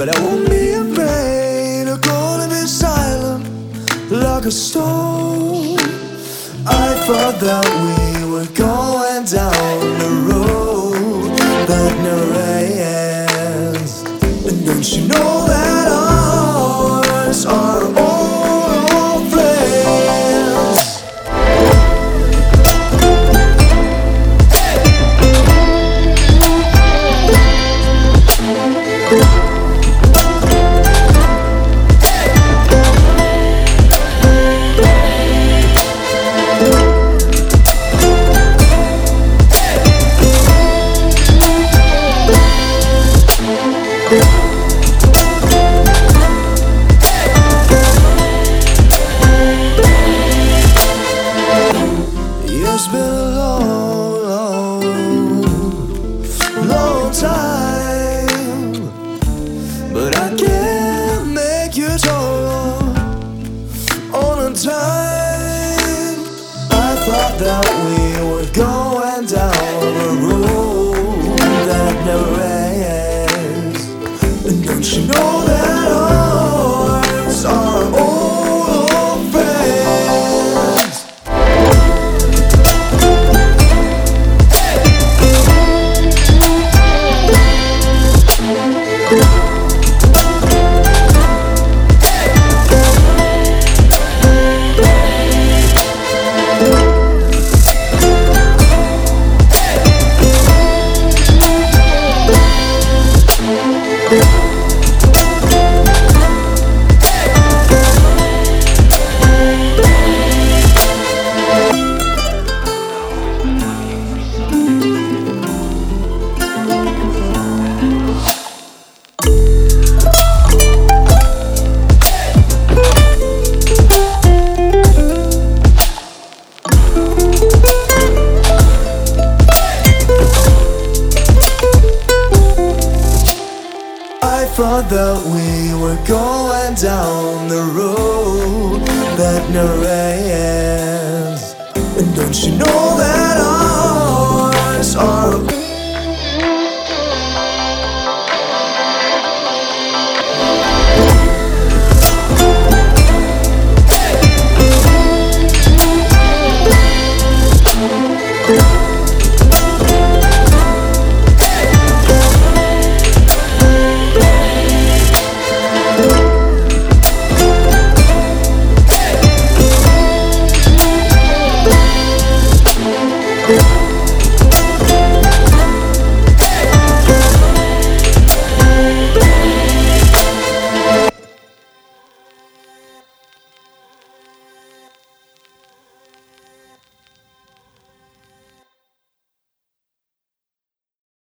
But I won't be afraid of gonna be silent like a stone. I thought that we were going down the road that It's been a long, long, long time, but I can't make you talk on a time. I thought that we were going down the road That we were going down the road that never ends. And don't you know that